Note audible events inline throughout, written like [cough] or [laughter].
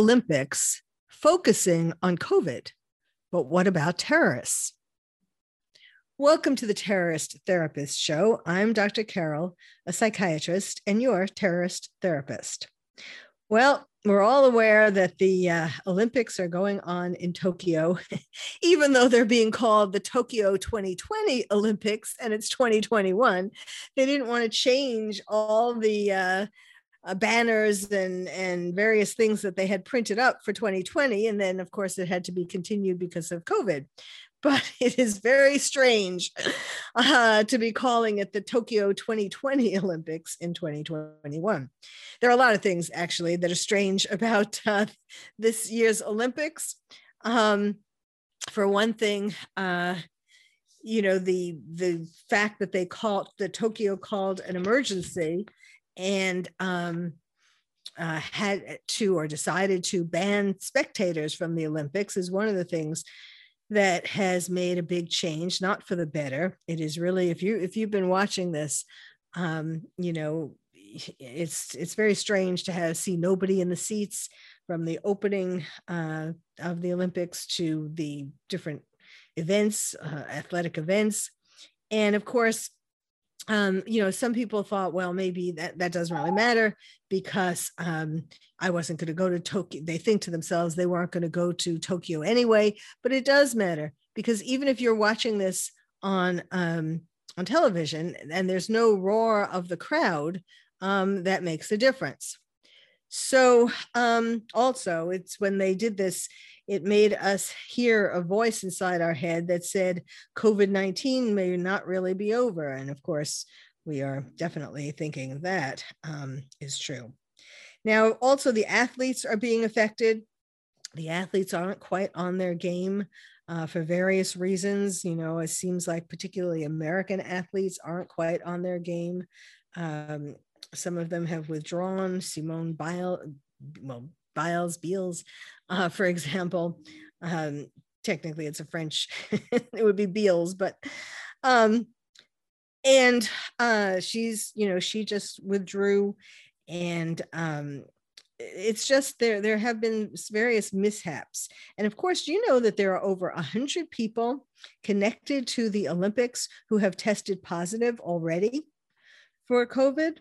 Olympics focusing on COVID, but what about terrorists? Welcome to the Terrorist Therapist Show. I'm Dr. Carol, a psychiatrist, and your terrorist therapist. Well, we're all aware that the uh, Olympics are going on in Tokyo, [laughs] even though they're being called the Tokyo 2020 Olympics and it's 2021. They didn't want to change all the uh, uh, banners and and various things that they had printed up for 2020 and then of course it had to be continued because of covid [laughs] but it is very strange uh, to be calling it the Tokyo 2020 [laughs] Olympics in 2021. There are a lot of things actually that are strange about uh, this year's Olympics. Um, for one thing, uh, you know the the fact that they called the Tokyo called an emergency and um, uh, had to or decided to ban spectators from the Olympics is one of the things that has made a big change, not for the better. It is really if you if you've been watching this, um, you know, it's it's very strange to have see nobody in the seats from the opening uh, of the Olympics to the different events, uh, athletic events, and of course um, you know, some people thought, well, maybe that, that doesn't really matter because um, I wasn't going to go to Tokyo. They think to themselves they weren't going to go to Tokyo anyway, but it does matter because even if you're watching this on um, on television and there's no roar of the crowd, um, that makes a difference. So um, also, it's when they did this it made us hear a voice inside our head that said COVID 19 may not really be over. And of course, we are definitely thinking that um, is true. Now, also, the athletes are being affected. The athletes aren't quite on their game uh, for various reasons. You know, it seems like particularly American athletes aren't quite on their game. Um, some of them have withdrawn. Simone Biles, well, Biles, Beals, uh, for example. Um, technically, it's a French, [laughs] it would be Beals, but um, and uh, she's, you know, she just withdrew, and um, it's just there. There have been various mishaps, and of course, you know that there are over a hundred people connected to the Olympics who have tested positive already for COVID.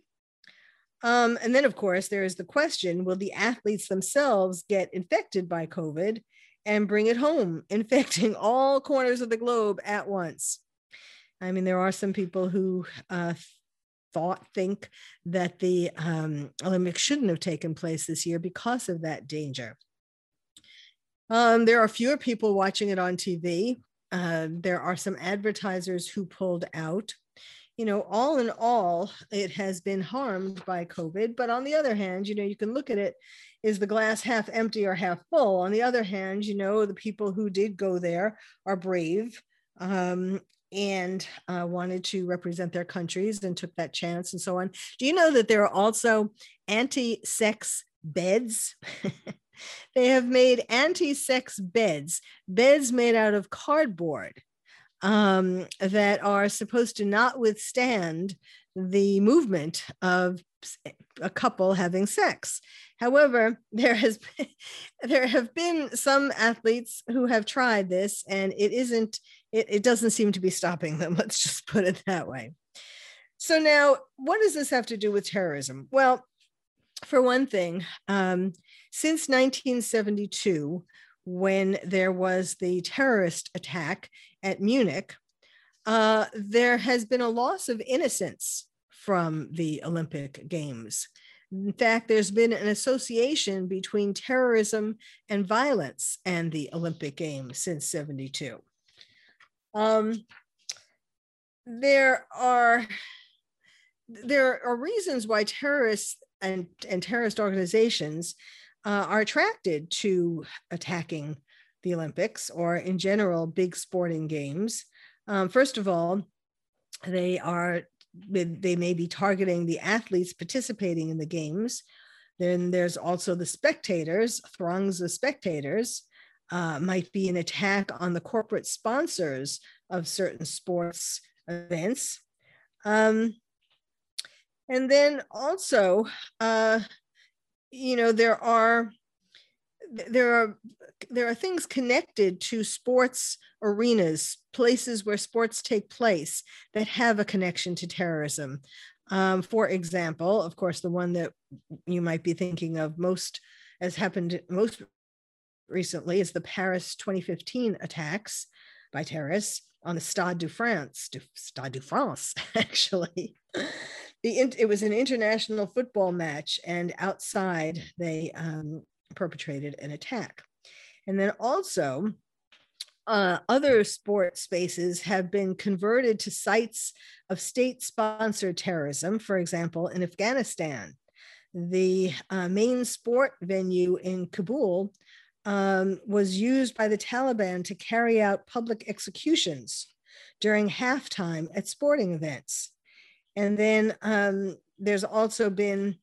Um, and then, of course, there is the question will the athletes themselves get infected by COVID and bring it home, [laughs] infecting all corners of the globe at once? I mean, there are some people who uh, thought, think that the um, Olympics shouldn't have taken place this year because of that danger. Um, there are fewer people watching it on TV. Uh, there are some advertisers who pulled out you know, all in all, it has been harmed by COVID. But on the other hand, you know, you can look at it is the glass half empty or half full? On the other hand, you know, the people who did go there are brave um, and uh, wanted to represent their countries and took that chance and so on. Do you know that there are also anti sex beds? [laughs] they have made anti sex beds, beds made out of cardboard um, that are supposed to not withstand the movement of a couple having sex. However, [laughs] there has been, there have been some athletes who have tried this, and it isn't it, it doesn't seem to be stopping them. [laughs] Let's just put it that way. So now, what does this have to do with terrorism? Well, for one thing, um, since 1972, when there was the terrorist attack at Munich, uh, there has been a loss of innocence from the Olympic Games. In fact, there's been an association between terrorism and violence and the Olympic Games since 72. Um, there are there are reasons why terrorists and, and terrorist organizations uh, are attracted to attacking the Olympics or in general big sporting games. Um, first of all, they are they may be targeting the athletes participating in the games. Then there's also the spectators, throngs of spectators. Uh, might be an attack on the corporate sponsors of certain sports events. Um, and then also, uh, you know, there are there are there are things connected to sports arenas, places where sports take place that have a connection to terrorism. Um, for example, of course, the one that you might be thinking of most has happened most recently is the Paris 2015 attacks by terrorists on the Stade de France, Stade de France, [laughs] actually. The, it was an international football match, and outside they um, perpetrated an attack. And then also, uh, other sport spaces have been converted to sites of state sponsored terrorism, for example, in Afghanistan. The uh, main sport venue in Kabul um, was used by the Taliban to carry out public executions during halftime at sporting events. And then um, there's also been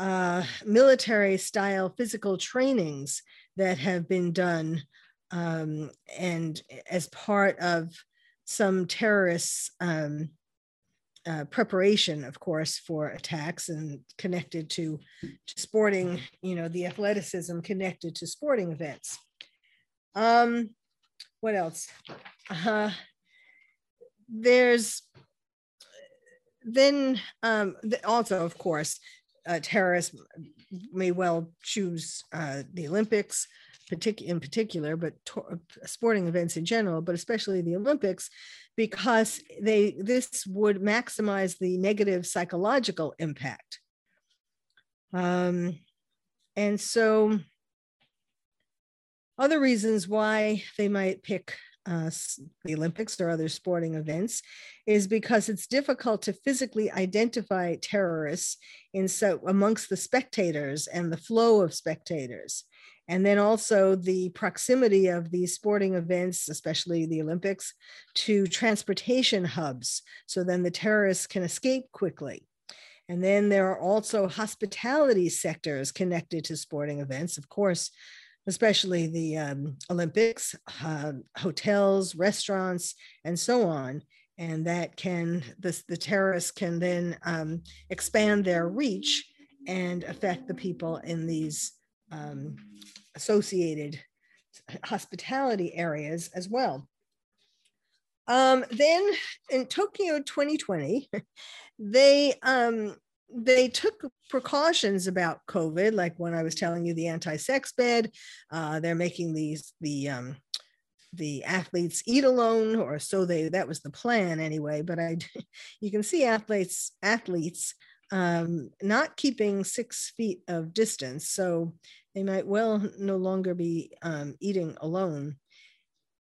uh, military style physical trainings that have been done um, and as part of some terrorists um, uh, preparation of course for attacks and connected to, to, sporting you know the athleticism connected to sporting events. Um what else? Uh, there's then um, also of course uh, terrorists may well choose uh, the Olympics partic- in particular, but to- sporting events in general, but especially the Olympics, because they this would maximize the negative psychological impact. Um, and so, other reasons why they might pick uh, the Olympics or other sporting events is because it's difficult to physically identify terrorists in so amongst the spectators and the flow of spectators. And then also the proximity of these sporting events, especially the Olympics, to transportation hubs. So then the terrorists can escape quickly. And then there are also hospitality sectors connected to sporting events. Of course, especially the um, Olympics, uh, hotels, restaurants, and so on. And that can, the, the terrorists can then um, expand their reach and affect the people in these um, associated hospitality areas as well. Um, then in Tokyo 2020, [laughs] they um, they took precautions about COVID, like when I was telling you the anti-sex bed. Uh, they're making these the um, the athletes eat alone, or so they that was the plan anyway. But I, [laughs] you can see athletes athletes um, not keeping six feet of distance, so they might well no longer be um, eating alone.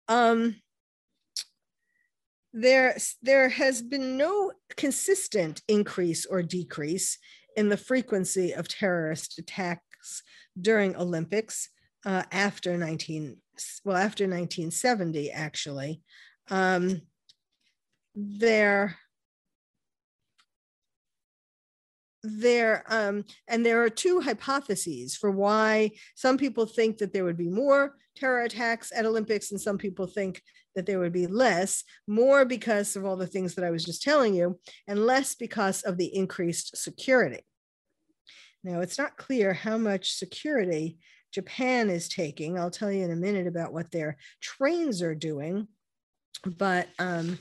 Um, there, there has been no consistent increase or decrease in the frequency of terrorist attacks during Olympics uh, after 19 well after 1970 actually. Um, there there um, and there are two hypotheses for why some people think that there would be more terror attacks at olympics and some people think that there would be less more because of all the things that i was just telling you and less because of the increased security. Now it's not clear how much security japan is taking. I'll tell you in a minute about what their trains are doing but um,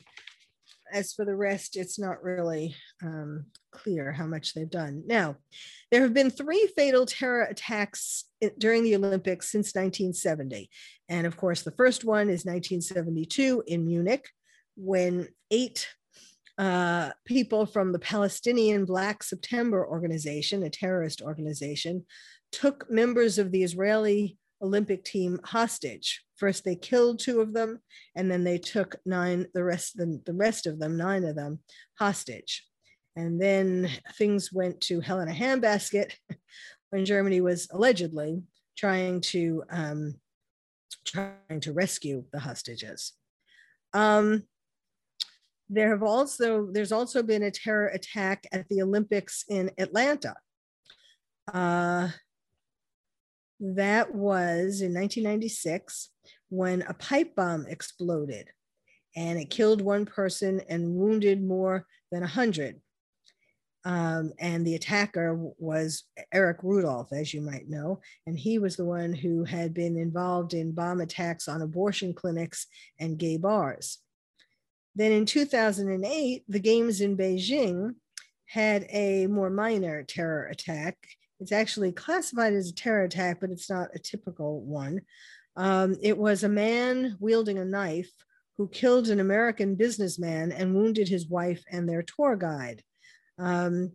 as for the rest, it's not really um, clear how much they've done. Now, there have been three fatal terror attacks during the Olympics since 1970. And of course, the first one is 1972 in Munich, when eight uh, people from the Palestinian Black September organization, a terrorist organization, took members of the Israeli Olympic team hostage. First, they killed two of them, and then they took nine, the rest, the, the rest of them, nine of them, hostage. And then things went to hell in a handbasket [laughs] when Germany was allegedly trying to um, trying to rescue the hostages. Um, there have also there's also been a terror attack at the Olympics in Atlanta. Uh, that was in 1996 when a pipe bomb exploded and it killed one person and wounded more than 100. Um, and the attacker was Eric Rudolph, as you might know, and he was the one who had been involved in bomb attacks on abortion clinics and gay bars. Then in 2008, the games in Beijing had a more minor terror attack. It's actually classified as a terror attack, but it's not a typical one. Um, it was a man wielding a knife who killed an American businessman and wounded his wife and their tour guide. Um,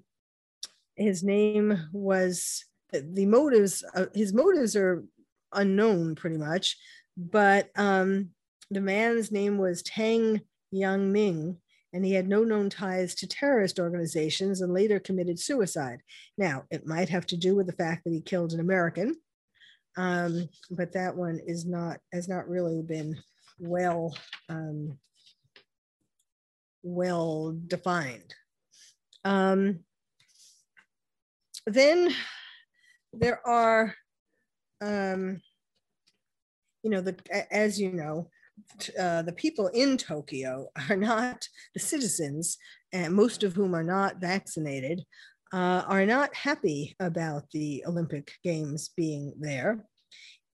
his name was the motives. Uh, his motives are unknown, pretty much, but um, the man's name was Tang Yang Ming, and he had no known ties to terrorist organizations and later committed suicide. Now, it might have to do with the fact that he killed an American, um, but that one is not has not really been well um, well defined. Um, then there are, um, you know, the as you know, uh, the people in Tokyo are not the citizens, and most of whom are not vaccinated, uh, are not happy about the Olympic Games being there.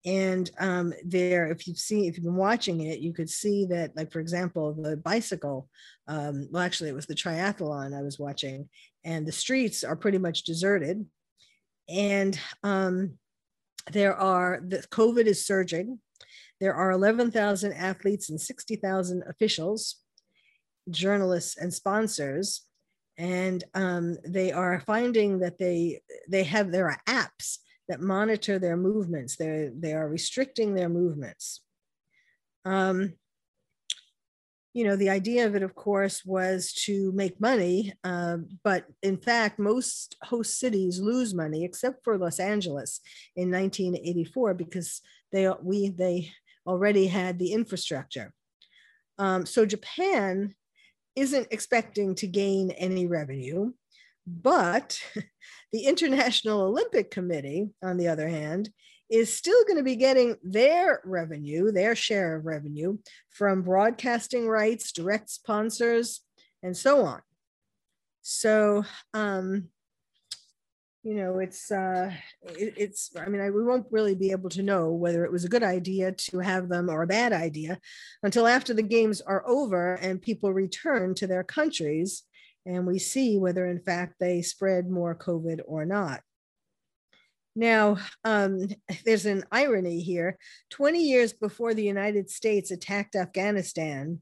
And um, there, if you've seen, if you've been watching it, you could see that, like for example, the bicycle. Um, well, actually, it was the triathlon I was watching, and the streets are pretty much deserted. And um, there are the COVID is surging. There are 11,000 athletes and 60,000 officials, journalists, and sponsors. And um, they are finding that they they have there are apps that monitor their movements. They they are restricting their movements. Um, you know, the idea of it, of course, was to make money, uh, but in fact, most host cities lose money, except for Los Angeles in 1984, because they we they already had the infrastructure. Um, so Japan isn't expecting to gain any revenue. But [laughs] the International Olympic Committee, on the other hand, is still going to be getting their revenue, their share of revenue from broadcasting rights, direct sponsors, and so on. So, um, you know, it's uh, it, it's. I mean, I, we won't really be able to know whether it was a good idea to have them or a bad idea until after the games are over and people return to their countries and we see whether in fact they spread more COVID or not. Now, um, there's an irony here. 20 years before the United States attacked Afghanistan,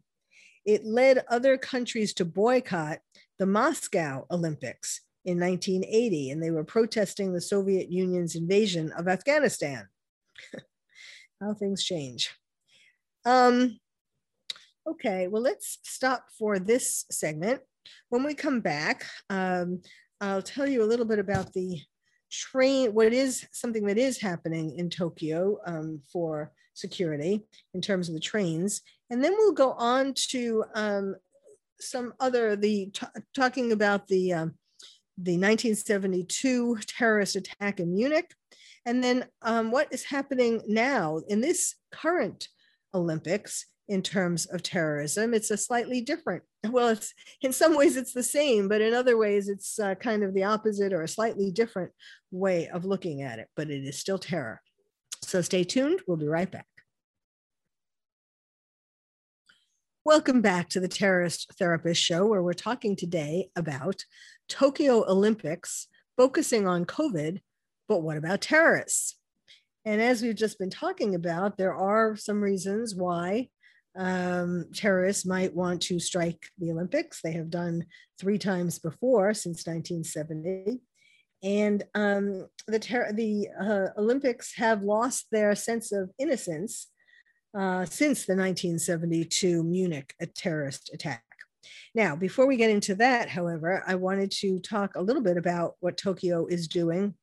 it led other countries to boycott the Moscow Olympics in 1980, and they were protesting the Soviet Union's invasion of Afghanistan. [laughs] How things change. Um, okay, well, let's stop for this segment when we come back, um, I'll tell you a little bit about the train, what is something that is happening in Tokyo um, for security in terms of the trains. And then we'll go on to um, some other, the talking about the, um, the 1972 terrorist attack in Munich. And then um, what is happening now in this current Olympics in terms of terrorism. It's a slightly different, well, it's in some ways it's the same, but in other ways it's uh, kind of the opposite or a slightly different way of looking at it, but it is still terror. So stay tuned. We'll be right back. Welcome back to the Terrorist Therapist Show, where we're talking today about Tokyo Olympics, focusing on COVID, but what about terrorists? And as we've just been talking about, there are some reasons why um, terrorists might want to strike the Olympics. They have done three times before since 1970. And um, the, ter- the uh, Olympics have lost their sense of innocence uh, since the 1972 Munich terrorist attack. Now, before we get into that, however, I wanted to talk a little bit about what Tokyo is doing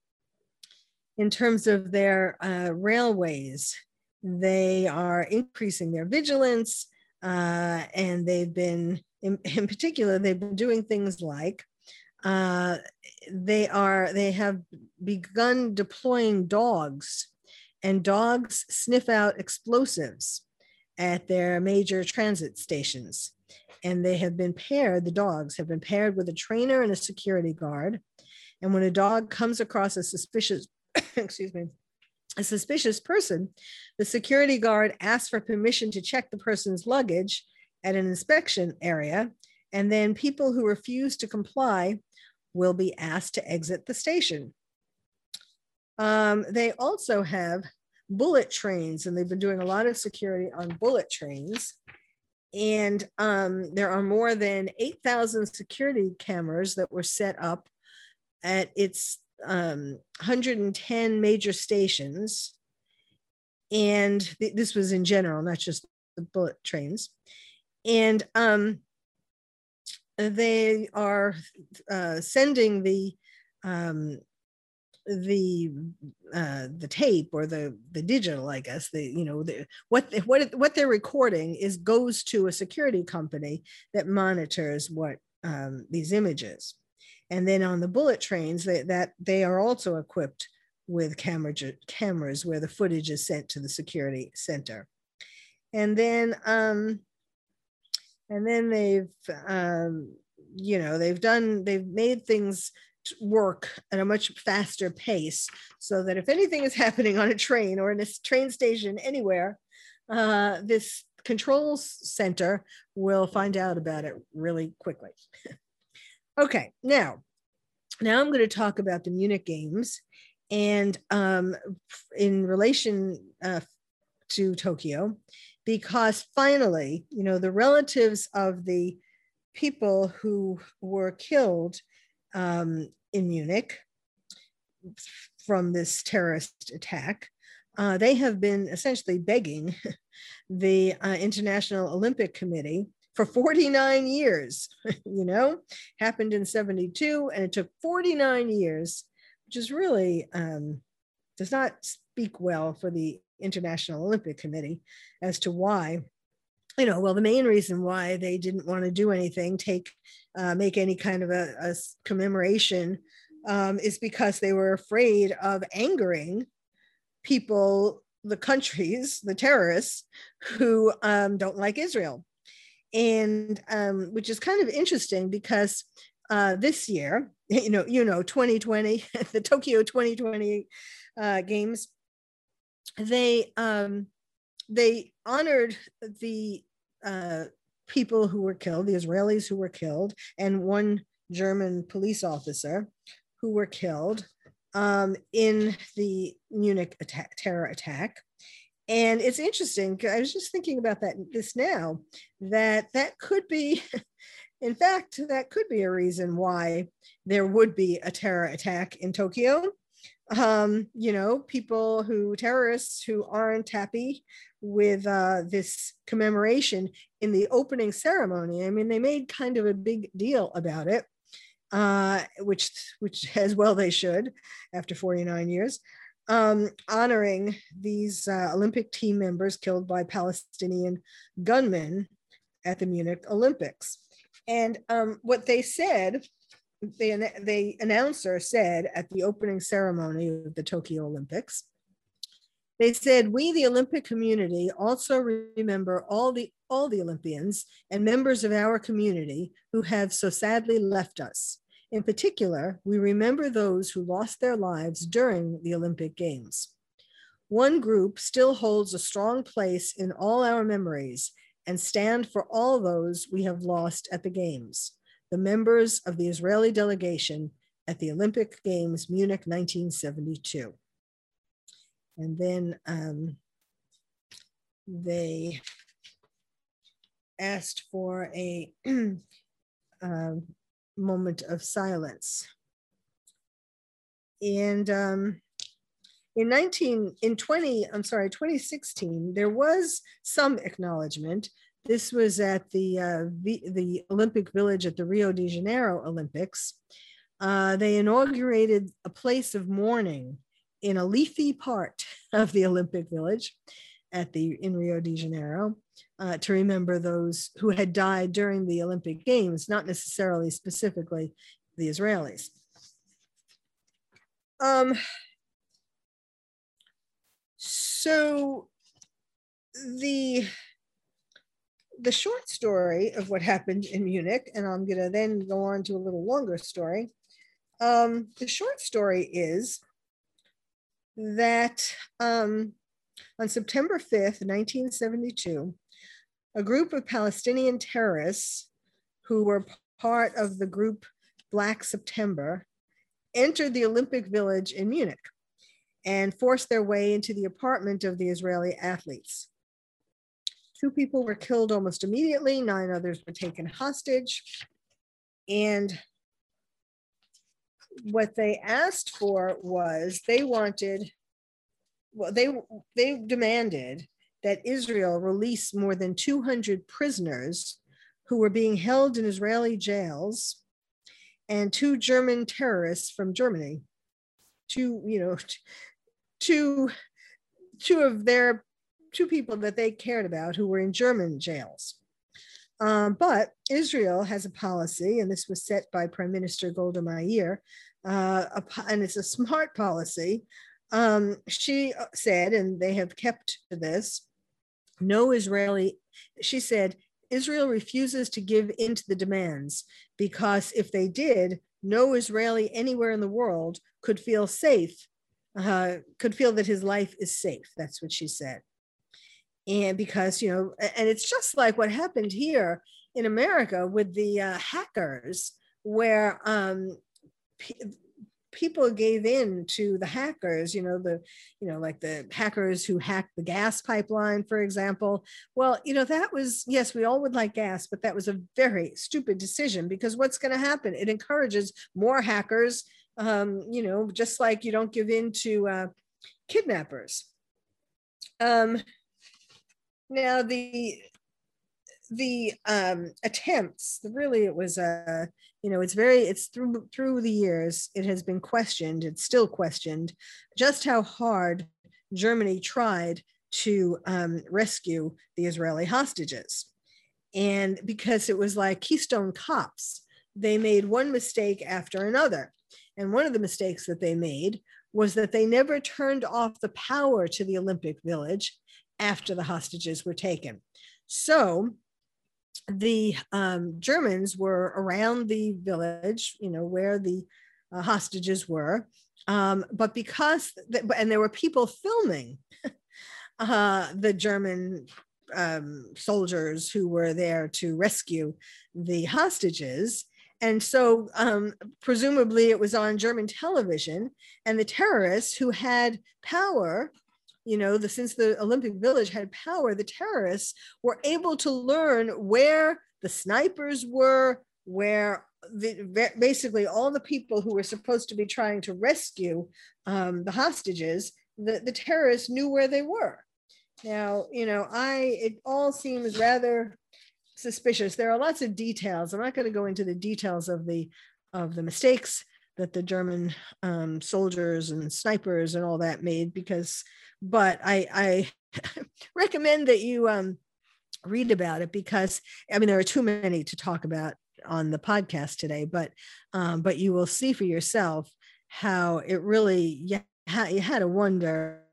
in terms of their uh, railways. They are increasing their vigilance, uh, and they've been, in, [laughs] in, particular, they've been doing things like uh, they are they have begun deploying dogs, and dogs sniff out explosives at their major transit stations and they have been paired, the dogs have been paired with a trainer and a security guard. And when a dog comes across a suspicious, [coughs] excuse me, a suspicious person, the security guard asks for permission to check the person's luggage at an inspection area. And then people who refuse to comply will be asked to exit the station. Um, they also have bullet trains, and they've been doing a lot of security on bullet trains. And um, there are more than 8,000 security cameras that were set up at its um, 110 major stations. And th- this was in general, not just the bullet trains. And um, they are uh, sending the um, the uh, the tape or the the digital, I guess the you know the what what what they're recording is goes to a security company that monitors what um, these images, and then on the bullet trains they, that they are also equipped with camera cameras where the footage is sent to the security center, and then um, and then they've um, you know they've done they've made things work at a much faster pace so that if anything is [laughs] happening on a train or in a train station anywhere, uh, this control center will find out about it really quickly. [laughs] okay, now, now I'm going to talk about the Munich Games and um, in relation uh, to Tokyo, because finally, you know, the relatives of the people who were killed um, in Munich from this terrorist attack. Uh, they have been essentially begging [laughs] the uh, International Olympic Committee for 49 years. [laughs] you know, happened in 72 and it took 49 years, which is really um, does not speak well for the International Olympic Committee as to why you know, well, the main reason why they didn't want to do anything, take, uh, make any kind of a, a commemoration, um, is because they were afraid of angering people, the countries, the terrorists who um, don't like Israel, and um, which is kind of interesting because uh, this year, [laughs] you know, you know, 2020, [laughs] the Tokyo 2020 uh, games, they um, they honored the uh, people who were killed, the Israelis who were killed, and one German police officer who were killed um, in the Munich attack, terror attack. And it's interesting. I was just thinking about that this now. That that could be, [laughs] in fact, that could be a reason why there would be a terror attack in Tokyo. Um, you know, people who terrorists who aren't happy with uh, this commemoration in the opening ceremony. I mean, they made kind of a big deal about it, uh, which which as well they should after 49 years, um, honoring these uh, Olympic team members killed by Palestinian gunmen at the Munich Olympics. And um, what they said, the, the announcer said at the opening ceremony of the Tokyo Olympics, they said, we, the Olympic community, also remember all the, all the Olympians and members of our community who have so sadly left us. In particular, we remember those who lost their lives during the Olympic Games. One group still holds a strong place in all our memories and stand for all those we have lost at the Games, the members of the Israeli delegation at the Olympic Games Munich 1972 and then um, they asked for a [clears throat] uh, moment of silence. And um, in 19, in 20, I'm sorry, 2016, there was some acknowledgement. This was at the, uh, the, the Olympic Village at the Rio de Janeiro Olympics. Uh, they inaugurated a place of mourning in a leafy part [laughs] of the Olympic Village at the in Rio de Janeiro uh, to remember those who had died during the Olympic Games, not necessarily specifically the Israelis. Um, so the the short story of what happened in Munich, and I'm going to then go on to a little longer story. Um, the short story is that um, on September 5th, 1972, a group of Palestinian terrorists who were part of the group Black September entered the Olympic Village in Munich and forced their way into the apartment of the Israeli athletes. Two people were killed almost immediately, nine others were taken hostage. And what they asked for was they wanted, well, they, they demanded that Israel release more than 200 prisoners who were being held in Israeli jails and two German terrorists from Germany. Two, you know, [laughs] two, two of their two people that they cared about who were in German jails. Um, but Israel has a policy, and this was set by Prime Minister Golda Meir, uh, and it's a smart policy. Um, she said, and they have kept to this no Israeli, she said, Israel refuses to give in to the demands because if they did, no Israeli anywhere in the world could feel safe, uh, could feel that his life is safe. That's what she said. And because, you know, and it's just like what happened here in America with the uh, hackers, where um, people gave in to the hackers you know the you know like the hackers who hacked the gas pipeline for example. Well you know that was yes we all would like gas but that was a very stupid decision because what's going to happen? It encourages more hackers um, you know just like you don't give in to uh, kidnappers. Um, now the the um, attempts really it was a you know it's very it's through through the years it has been questioned it's still questioned just how hard germany tried to um, rescue the israeli hostages. And because it was like keystone cops they made one mistake after another. And one of the mistakes that they made was that they never turned off the power to the olympic village after the hostages were taken so the um, Germans were around the village, you know, where the uh, hostages were. Um, but because, and there were people filming [laughs] uh, the German um, soldiers who were there to rescue the hostages. And so, um, presumably, it was on German television, and the terrorists who had power you know, the, since the Olympic Village had power, the terrorists were able to learn where the snipers were, where the, basically all the people who were supposed to be trying to rescue um, the hostages, the, the terrorists knew where they were. Now, you know, I, it all seems rather suspicious. There are lots of details. I'm not going to go into the details of the, of the mistakes that the German um, soldiers and snipers and all that made because but I, I [laughs] recommend that you um, read about it because I mean there are too many to talk about on the podcast today, but um, but you will see for yourself how it really you, you had to wonder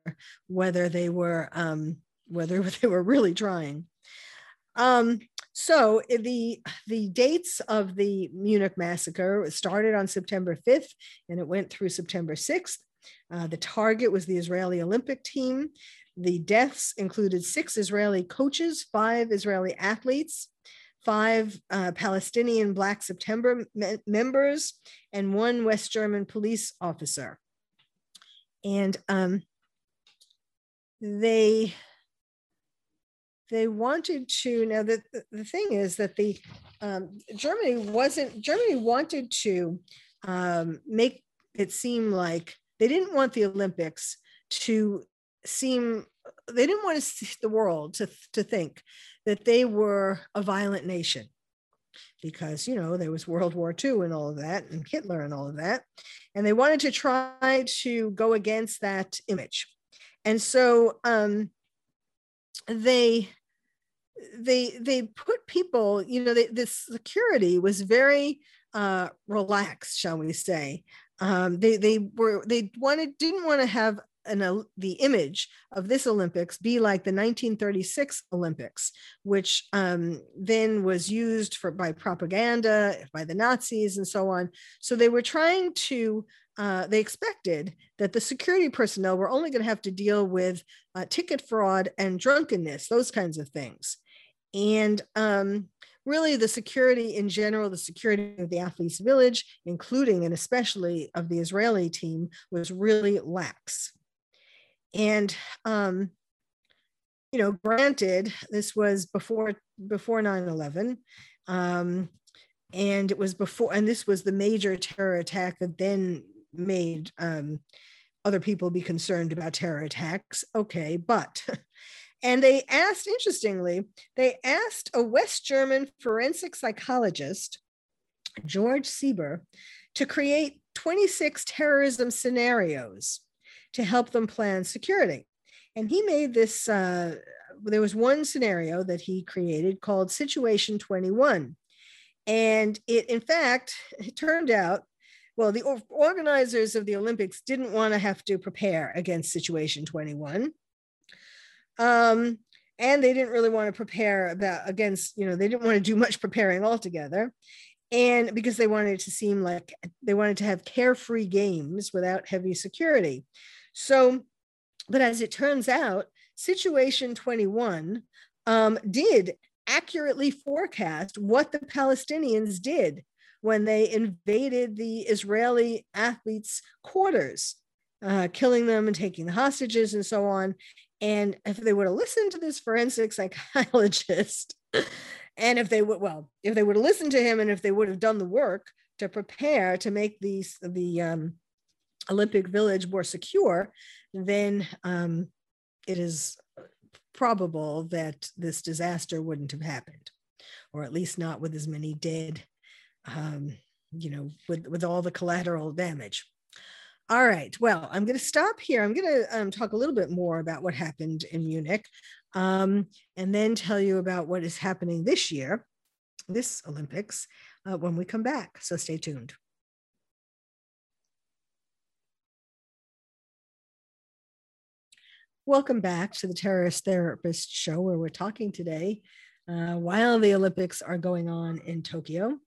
whether they were um, whether [laughs] they were really trying. Um, so eh, the the dates of the Munich massacre started on September 5th and it went through September 6th. Uh, the target was the Israeli Olympic team. The deaths included six Israeli coaches, five Israeli athletes, five uh, Palestinian Black September me- members, and one West German police officer. And um, they they wanted to now the, the thing is that the um, germany wasn't germany wanted to um, make it seem like they didn't want the olympics to seem they didn't want the world to, to think that they were a violent nation. Because you know there was world war ii and all of that and hitler and all of that. And they wanted to try to go against that image. And so um, they they they put people you know they, this security was very uh, relaxed shall we say. Um, they they were they wanted didn't want to have an, the image of this Olympics be like the 1936 Olympics, which um, then was used for by propaganda by the Nazis and so on. So they were trying to. Uh, they expected that the security personnel were only going to have to deal with uh, ticket fraud and drunkenness, those kinds of things. And um, really, the security in general, the security of the athletes' village, including and especially of the Israeli team, was really lax. And um, you know, granted, this was before before 9-11. Um, and it was before, and this was the major terror attack that then made um, other people be concerned about terror attacks. Okay, but [laughs] and they asked, interestingly, they asked a West German forensic psychologist, George Sieber, to create 26 terrorism scenarios to help them plan security. And he made this, uh, there was one scenario that he created called Situation 21. And it, in fact, it turned out, well, the organizers of the Olympics didn't want to have to prepare against Situation 21. Um, and they didn't really want to prepare about against, you know, they didn't want to do much preparing altogether and because they wanted it to seem like they wanted to have carefree games without heavy security. So, but as it turns out, Situation 21 um, did accurately forecast what the Palestinians did when they invaded the Israeli athletes' quarters, uh, killing them and taking the hostages and so on. And if they would have listened to this forensic [laughs] psychologist, and if they would, well, if they would have listened to him and if they would have done the work to prepare to make these, the, um, Olympic Village more secure, then um, it is probable that this disaster wouldn't have happened, or at least not with as many dead, um, you know, with, with all the collateral damage. All right. Well, I'm going to stop here. I'm going to um, talk a little bit more about what happened in Munich um, and then tell you about what is happening this year, this Olympics, uh, when we come back. So stay tuned. Welcome back to the Terrorist Therapist Show, where we're talking today, uh, while the Olympics are going on in Tokyo,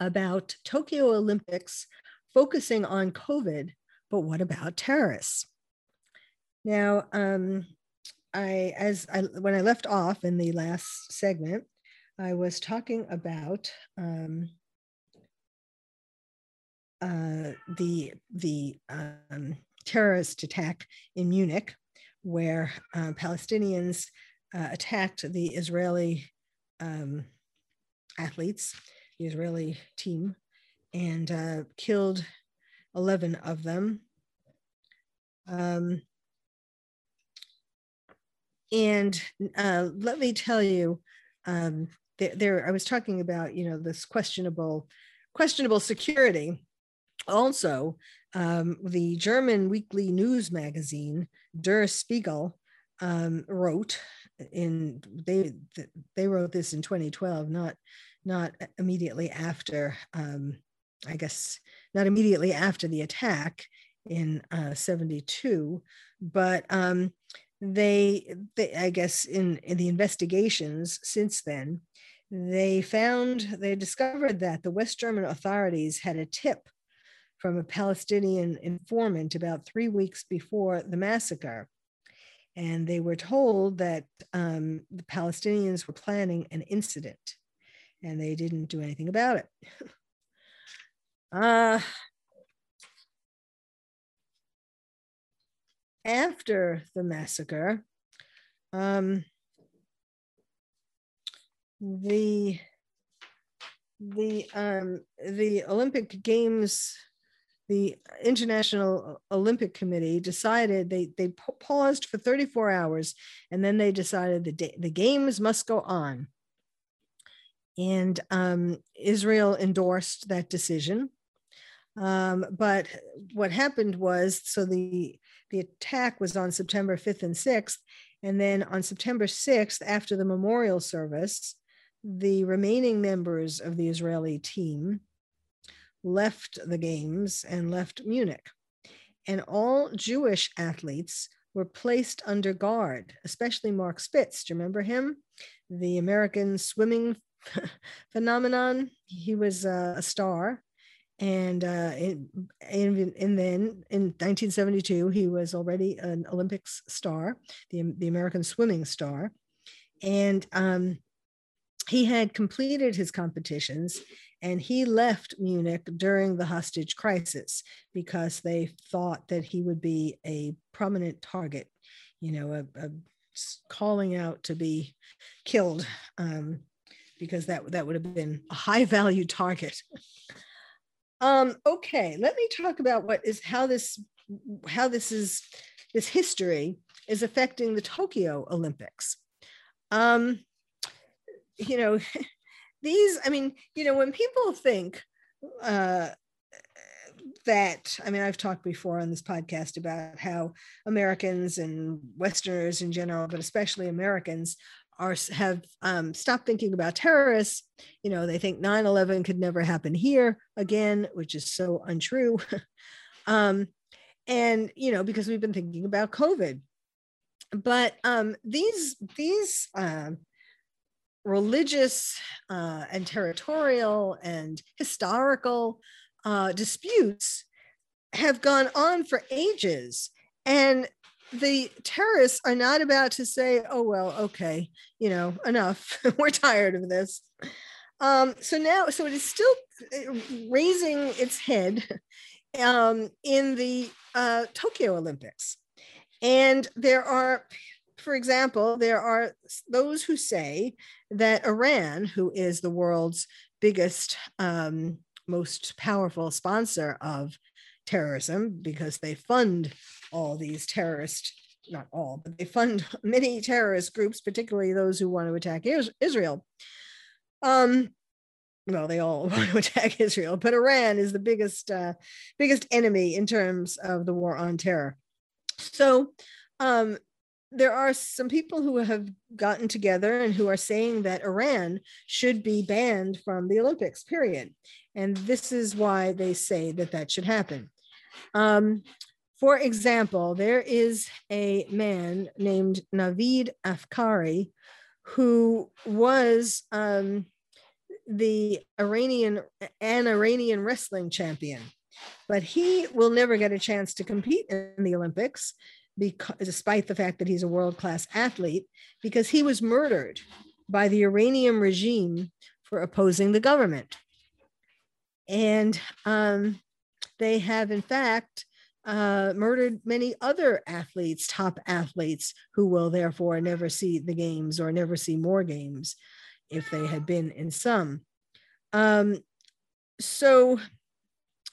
about Tokyo Olympics focusing on COVID, but what about terrorists? Now, um, I as I when I left off in the last segment, I was talking about um, uh, the the um, terrorist attack in Munich where uh, Palestinians uh, attacked the Israeli um, athletes, the Israeli team, and uh, killed 11 of them. Um, and uh, let me tell you, um, there, there, I was talking about, you know, this questionable, questionable security. Also, um, the German weekly news magazine Der Spiegel um, wrote in they they wrote this in 2012, not not immediately after um, I guess not immediately after the attack in uh, 72, but um, they, they I guess in, in the investigations since then, they found they discovered that the West German authorities had a tip from a Palestinian informant about three weeks before the massacre. And they were told that um, the Palestinians were planning an incident and they didn't do anything about it. [laughs] uh, after the massacre, um, the the um, the Olympic Games, the International Olympic Committee decided they they paused for 34 hours, and then they decided the the games must go on. And um, Israel endorsed that decision. Um, but what happened was, so the the attack was on September 5th and 6th, and then on September 6th, after the memorial service, the remaining members of the Israeli team left the games and left Munich. And all Jewish athletes were placed under guard, especially Mark Spitz. Do you remember him? The American swimming [laughs] phenomenon. He was uh, a star. And, uh, and, and then in 1972, he was already an Olympics star, the, the American swimming star. And um, he had completed his competitions and he left Munich during the hostage crisis because they thought that he would be a prominent target, you know, a, a calling out to be killed um, because that, that would have been a high [laughs] value target. um, okay, let me talk about what is how this how this is this history is affecting the Tokyo Olympics. Um, you know, [laughs] these, I mean, you know, when people think uh, that, I mean, I've talked before on this podcast about how Americans and Westerners in general, but especially Americans, are have um, stopped thinking about terrorists. You know, they think 9/11 could never happen here again, which is so untrue. [laughs] um, and you know, because we've been thinking about COVID. But um, these these um, religious uh, and territorial and historical uh, disputes have gone on for ages. And the terrorists are not about to say, oh, well, okay, you know, enough. [laughs] We're tired of this. Um, so now, so it is still uh, raising its head um, in the uh, Tokyo Olympics. And there are for example, there are those who say that Iran, who is the world's biggest, um, most powerful sponsor of terrorism, because they fund all these terrorist, not all, but they fund [laughs] many terrorist groups, particularly those who want to attack Israel. Um, well, they all [laughs] want to attack Israel, but Iran is the biggest, uh, biggest enemy in terms of the war on terror. So, um, there are some people who have gotten together and who are saying that Iran should be banned from the Olympics, period. And this is why they say that that should happen. Um, for example, there is a man named Navid Afkari who was um, the Iranian, an Iranian wrestling champion, but he will never get a chance to compete in the Olympics because, despite the fact that he's a world class athlete, because he was murdered by the Iranian regime for opposing the government. And um, they have, in fact, uh, murdered many other athletes, top athletes, who will therefore never see the games or never see more games if they had been in some. Um, so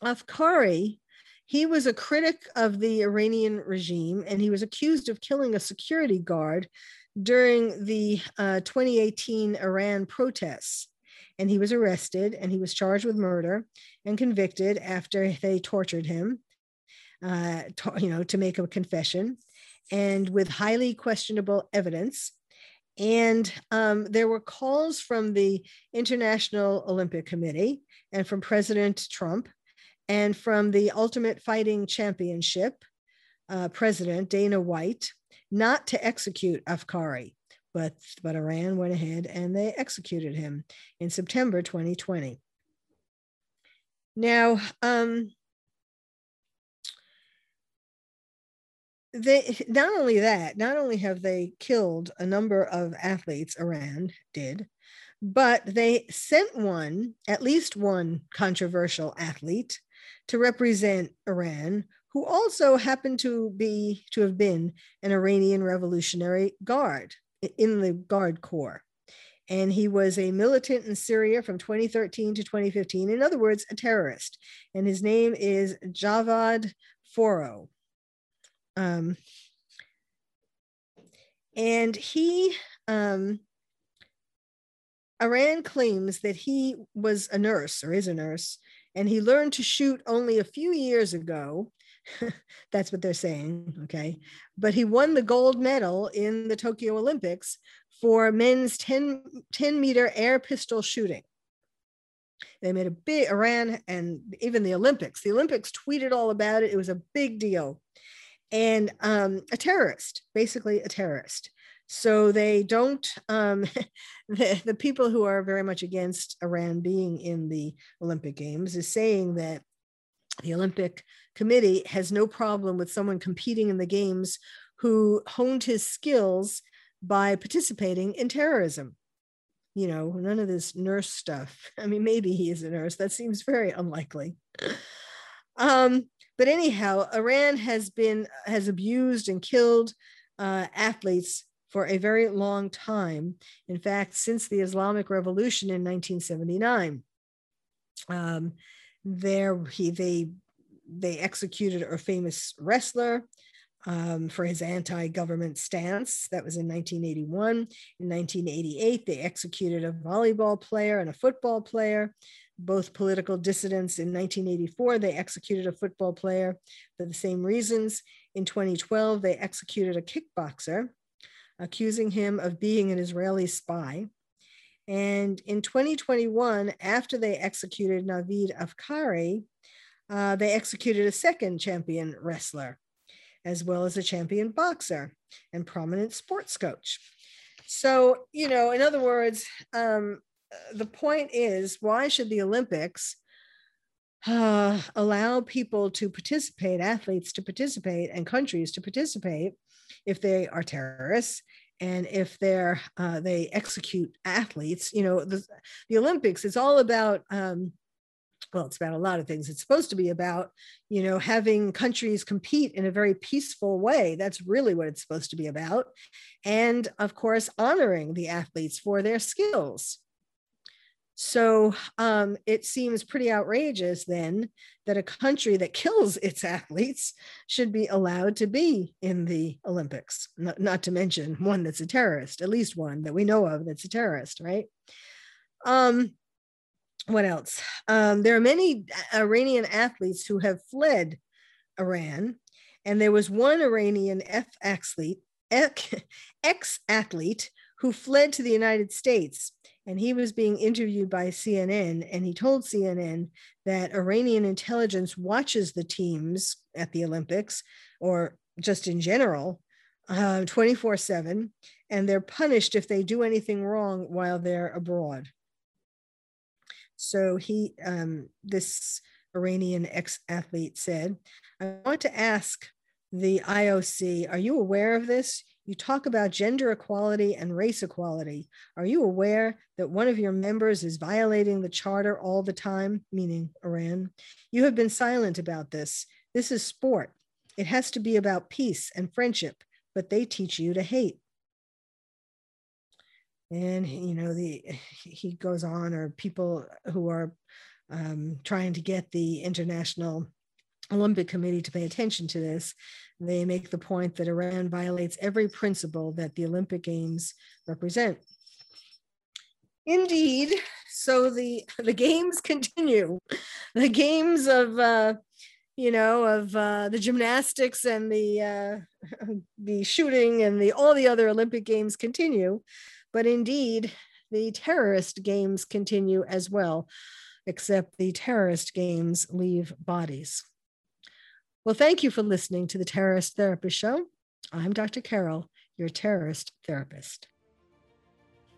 Afkari he was a critic of the Iranian regime and he was accused of killing a security guard during the uh, 2018 Iran protests. And he was arrested and he was charged with murder and convicted after they tortured him, uh, to, you know, to make a confession and with highly questionable evidence. And um, there were calls from the International Olympic Committee and from President Trump and from the Ultimate Fighting Championship uh, president, Dana White, not to execute Afkari, but, but Iran went ahead and they executed him in September 2020. Now, um, they not only that, not only have they killed a number of athletes, Iran did, but they sent one, at least one controversial athlete to represent Iran, who also happened to be to have been an Iranian Revolutionary Guard in the Guard Corps. and he was a militant in Syria from 2013 to 2015. In other words, a terrorist. And his name is Javad Foro. Um, and he, um, Iran claims that he was a nurse or is a nurse, and he learned to shoot only a few years ago. [laughs] That's what they're saying. Okay. But he won the gold medal in the Tokyo Olympics for men's 10, 10 meter air pistol shooting. They made a big Iran and even the Olympics. The Olympics tweeted all about it. It was a big deal. And um, a terrorist, basically a terrorist. So they don't, um, [laughs] the, the people who are very much against Iran being in the Olympic Games is saying that the Olympic Committee has no problem with someone competing in the Games who honed his skills by participating in terrorism. You know, none of this nurse stuff. [laughs] I mean, maybe he is a nurse. That seems very unlikely. [laughs] Um, but anyhow, Iran has been has abused and killed uh, athletes for a very long time. In fact, since the Islamic Revolution in 1979, um, there he they they executed a famous wrestler um, for his anti-government stance. That was in 1981. In 1988, they executed a volleyball player and a football player, both political dissidents. In 1984, they executed a football player for the same reasons. In 2012, they executed a kickboxer accusing him of being an Israeli spy. And in 2021, after they executed Navid Afkari, uh, they executed a second champion wrestler, as well as a champion boxer and prominent sports coach. So, you know, in other words, um, the point is why should the Olympics uh, allow people to participate, athletes to participate, and countries to participate if they are terrorists and if they're uh, they execute athletes you know the, the olympics it's all about um, well it's about a lot of things. It's supposed to be about you know having countries compete in a very peaceful way. That's really what it's supposed to be about. And of course honoring the athletes for their skills so um, it seems pretty outrageous then that a country that kills its [laughs] athletes should be allowed to be in the Olympics, not, not to mention one that's a terrorist, at least one that we know of that's a terrorist, right? Um, what else? Um, there are many Iranian athletes who have fled Iran, and there was one Iranian F athlete, [laughs] ex athlete, who fled to the United States and he was being interviewed by CNN, and he told CNN that Iranian intelligence watches the teams at the Olympics or just in general uh, 24 7, and they're punished if they do anything wrong while they're abroad. So he, um, this Iranian ex athlete said, I want to ask the IOC, are you aware of this? You talk about gender equality and race equality. Are you aware that one of your members is violating the charter all the time, meaning Iran? You have been silent about this. This is sport. It has to be about peace and friendship, but they teach you to hate. And you know, the he goes on, or people who are um, trying to get the international Olympic Committee to pay attention to this. They make the point that Iran violates every principle that the Olympic Games represent. Indeed, so the the games continue. The games of uh, you know of uh, the gymnastics and the uh, [laughs] the shooting and the all the other Olympic games continue, but indeed the terrorist games continue as well, except the terrorist games leave bodies. Well, thank you for listening to the Terrorist Therapist Show. I'm Dr. Carol, your terrorist therapist.